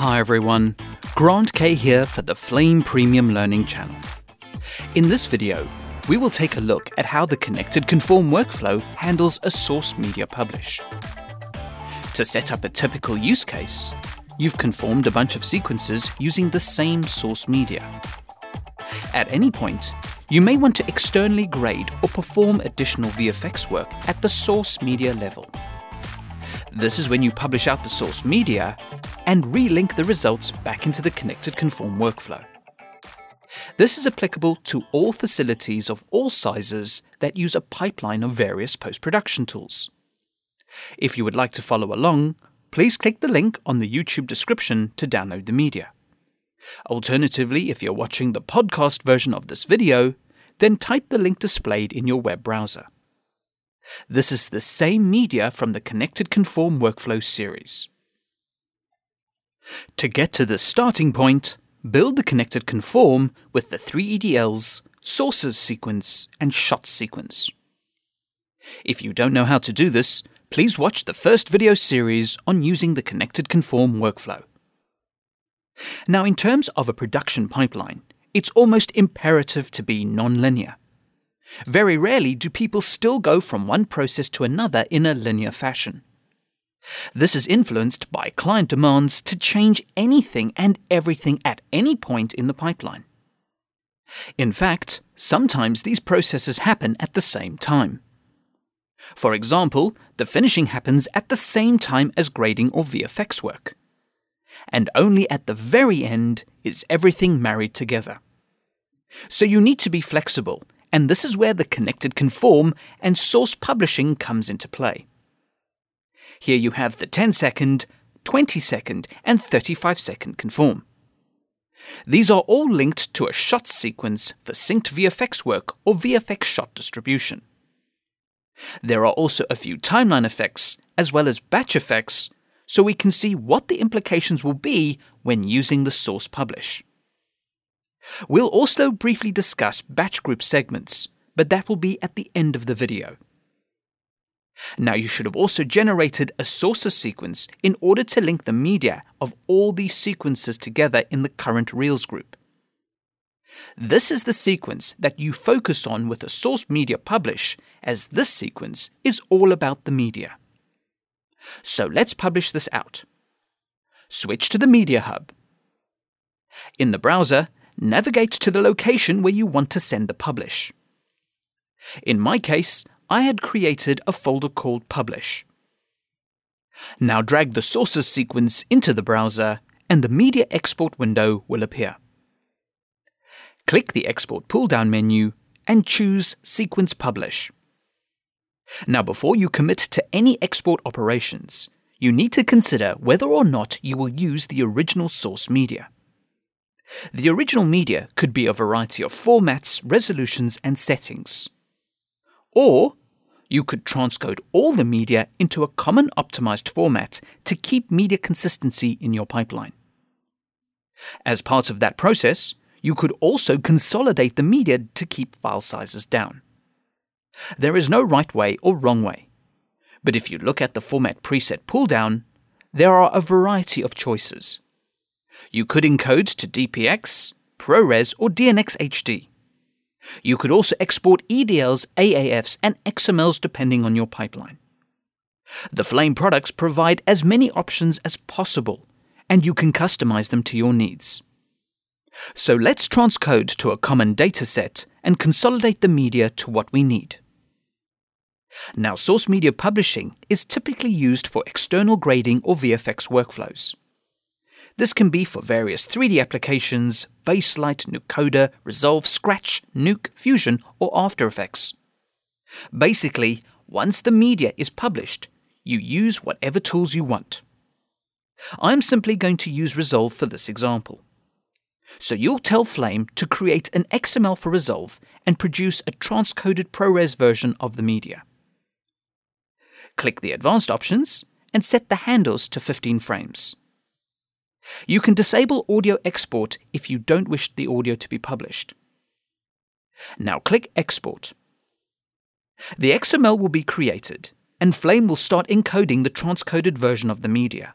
Hi everyone, Grant Kay here for the Flame Premium Learning channel. In this video, we will take a look at how the Connected Conform workflow handles a source media publish. To set up a typical use case, you've conformed a bunch of sequences using the same source media. At any point, you may want to externally grade or perform additional VFX work at the source media level. This is when you publish out the source media and relink the results back into the connected conform workflow. This is applicable to all facilities of all sizes that use a pipeline of various post-production tools. If you would like to follow along, please click the link on the YouTube description to download the media. Alternatively, if you're watching the podcast version of this video, then type the link displayed in your web browser. This is the same media from the Connected Conform workflow series. To get to the starting point, build the Connected Conform with the three EDLs, sources sequence, and shot sequence. If you don't know how to do this, please watch the first video series on using the Connected Conform workflow. Now, in terms of a production pipeline, it's almost imperative to be nonlinear. Very rarely do people still go from one process to another in a linear fashion. This is influenced by client demands to change anything and everything at any point in the pipeline. In fact, sometimes these processes happen at the same time. For example, the finishing happens at the same time as grading or VFX work. And only at the very end is everything married together. So you need to be flexible and this is where the connected conform and source publishing comes into play. Here you have the 10 second, 20 second, and 35 second conform. These are all linked to a shot sequence for synced VFX work or VFX shot distribution. There are also a few timeline effects as well as batch effects, so we can see what the implications will be when using the source publish. We'll also briefly discuss batch group segments, but that will be at the end of the video. Now you should have also generated a sources sequence in order to link the media of all these sequences together in the current Reels group. This is the sequence that you focus on with a source media publish, as this sequence is all about the media. So let's publish this out. Switch to the Media Hub. In the browser, navigate to the location where you want to send the publish. In my case, I had created a folder called Publish. Now drag the sources sequence into the browser and the media export window will appear. Click the Export pull-down menu and choose Sequence Publish. Now before you commit to any export operations, you need to consider whether or not you will use the original source media. The original media could be a variety of formats, resolutions, and settings. Or you could transcode all the media into a common optimized format to keep media consistency in your pipeline. As part of that process, you could also consolidate the media to keep file sizes down. There is no right way or wrong way. But if you look at the format preset pull down, there are a variety of choices. You could encode to DPX, ProRes, or DNxHD. You could also export EDLs, AAFs, and XMLs depending on your pipeline. The Flame products provide as many options as possible, and you can customize them to your needs. So let's transcode to a common dataset and consolidate the media to what we need. Now, source media publishing is typically used for external grading or VFX workflows. This can be for various 3D applications, Baselight, Nucoda, Resolve, Scratch, Nuke, Fusion, or After Effects. Basically, once the media is published, you use whatever tools you want. I'm simply going to use Resolve for this example. So you'll tell Flame to create an XML for Resolve and produce a transcoded ProRes version of the media. Click the Advanced options and set the handles to 15 frames. You can disable audio export if you don't wish the audio to be published. Now click Export. The XML will be created, and Flame will start encoding the transcoded version of the media.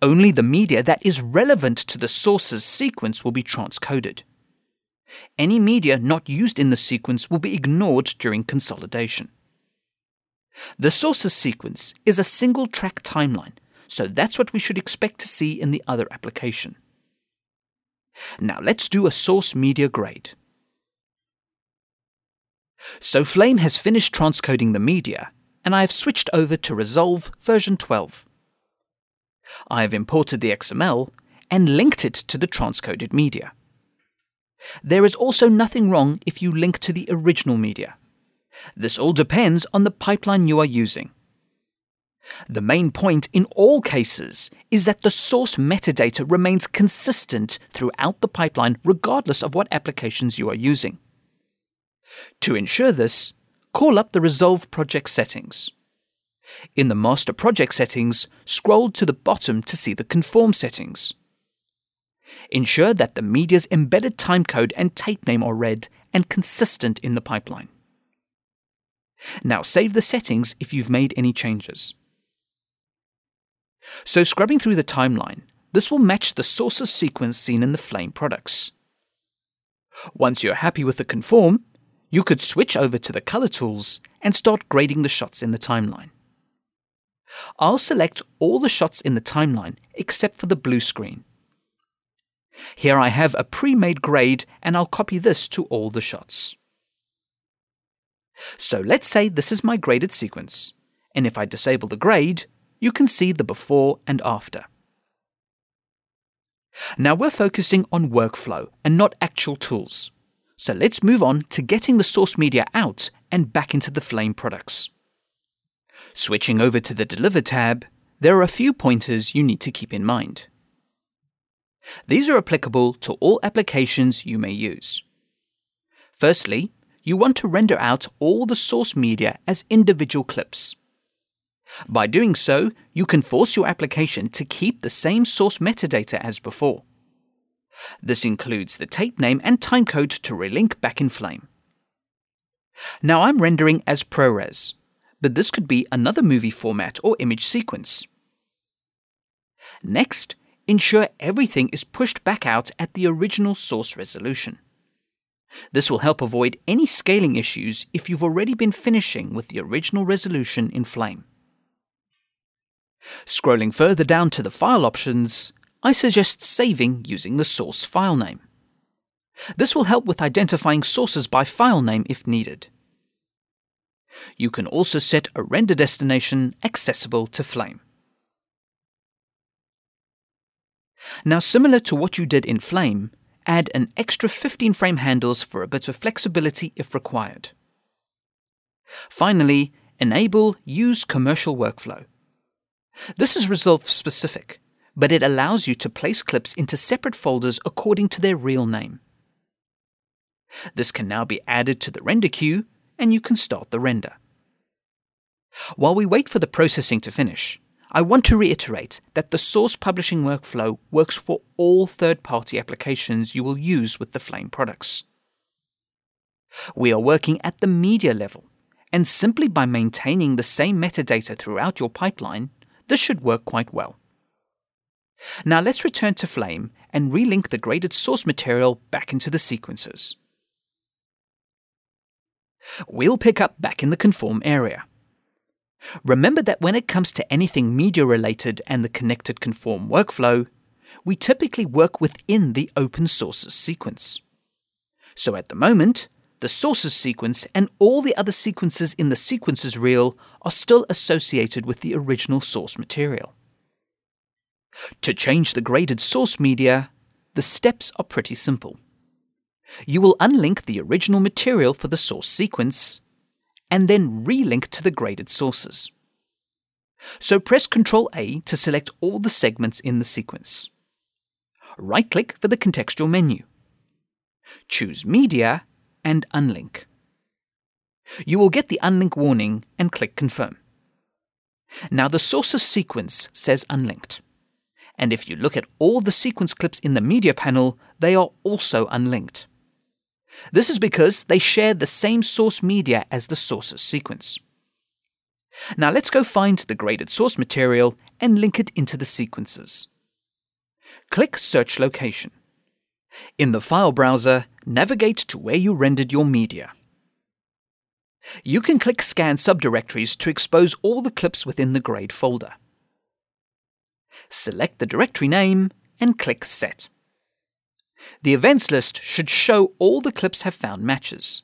Only the media that is relevant to the source's sequence will be transcoded. Any media not used in the sequence will be ignored during consolidation. The source's sequence is a single track timeline, so that's what we should expect to see in the other application. Now let's do a source media grade. So Flame has finished transcoding the media, and I have switched over to Resolve version 12. I have imported the XML and linked it to the transcoded media. There is also nothing wrong if you link to the original media. This all depends on the pipeline you are using. The main point in all cases is that the source metadata remains consistent throughout the pipeline regardless of what applications you are using. To ensure this, call up the Resolve project settings. In the master project settings, scroll to the bottom to see the conform settings. Ensure that the media's embedded timecode and tape name are read and consistent in the pipeline. Now save the settings if you've made any changes. So scrubbing through the timeline, this will match the sources sequence seen in the Flame products. Once you're happy with the conform, you could switch over to the color tools and start grading the shots in the timeline. I'll select all the shots in the timeline except for the blue screen. Here I have a pre-made grade and I'll copy this to all the shots. So let's say this is my graded sequence, and if I disable the grade, you can see the before and after. Now we're focusing on workflow and not actual tools. So let's move on to getting the source media out and back into the Flame products. Switching over to the Deliver tab, there are a few pointers you need to keep in mind. These are applicable to all applications you may use. Firstly, you want to render out all the source media as individual clips. By doing so, you can force your application to keep the same source metadata as before. This includes the tape name and timecode to relink back in Flame. Now I'm rendering as ProRes, but this could be another movie format or image sequence. Next, ensure everything is pushed back out at the original source resolution. This will help avoid any scaling issues if you've already been finishing with the original resolution in Flame. Scrolling further down to the file options, I suggest saving using the source file name. This will help with identifying sources by file name if needed. You can also set a render destination accessible to Flame. Now similar to what you did in Flame, add an extra 15 frame handles for a bit of flexibility if required. Finally, enable Use Commercial Workflow. This is Resolve specific, but it allows you to place clips into separate folders according to their reel name. This can now be added to the render queue, and you can start the render. While we wait for the processing to finish, I want to reiterate that the source publishing workflow works for all third party applications you will use with the Flame products. We are working at the media level, and simply by maintaining the same metadata throughout your pipeline, this should work quite well. Now let's return to Flame and relink the graded source material back into the sequences. We'll pick up back in the conform area. Remember that when it comes to anything media related and the connected conform workflow, we typically work within the open sources sequence. So at the moment, the sources sequence and all the other sequences in the sequences reel are still associated with the original source material. To change the graded source media, the steps are pretty simple. You will unlink the original material for the source sequence and then relink to the graded sources. So press Ctrl A to select all the segments in the sequence. Right click for the contextual menu. Choose Media and Unlink. You will get the unlink warning and click Confirm. Now the sources sequence says unlinked. And if you look at all the sequence clips in the media panel, they are also unlinked. This is because they share the same source media as the sources sequence. Now let's go find the graded source material and link it into the sequences. Click Search Location. In the file browser, navigate to where you rendered your media. You can click Scan subdirectories to expose all the clips within the grade folder. Select the directory name and click Set. The events list should show all the clips have found matches.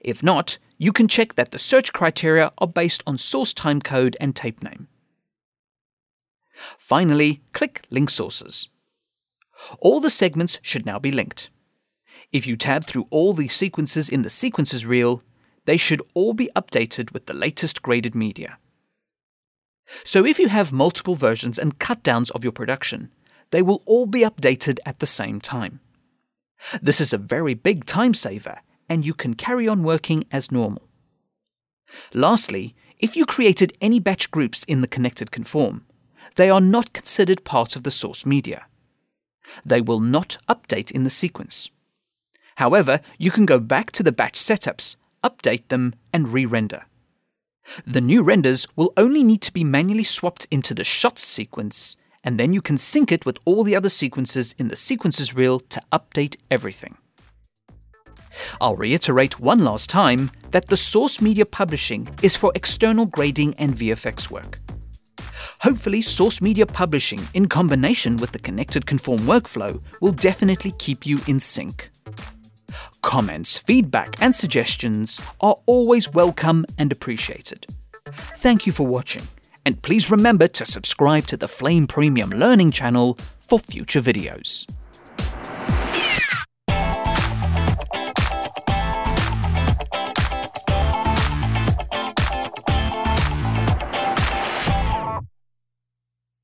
If not, you can check that the search criteria are based on source timecode and tape name. Finally, click Link Sources. All the segments should now be linked. If you tab through all the sequences in the Sequences reel, they should all be updated with the latest graded media. So if you have multiple versions and cutdowns of your production, they will all be updated at the same time. This is a very big time saver, and you can carry on working as normal. Lastly, if you created any batch groups in the connected conform, they are not considered part of the source media. They will not update in the sequence. However, you can go back to the batch setups, update them, and re-render. The new renders will only need to be manually swapped into the shots sequence, and then you can sync it with all the other sequences in the sequences reel to update everything. I'll reiterate one last time that the source media publishing is for external grading and VFX work. Hopefully, source media publishing in combination with the connected conform workflow will definitely keep you in sync. Comments, feedback, and suggestions are always welcome and appreciated. Thank you for watching, and please remember to subscribe to the Flame Premium Learning channel for future videos.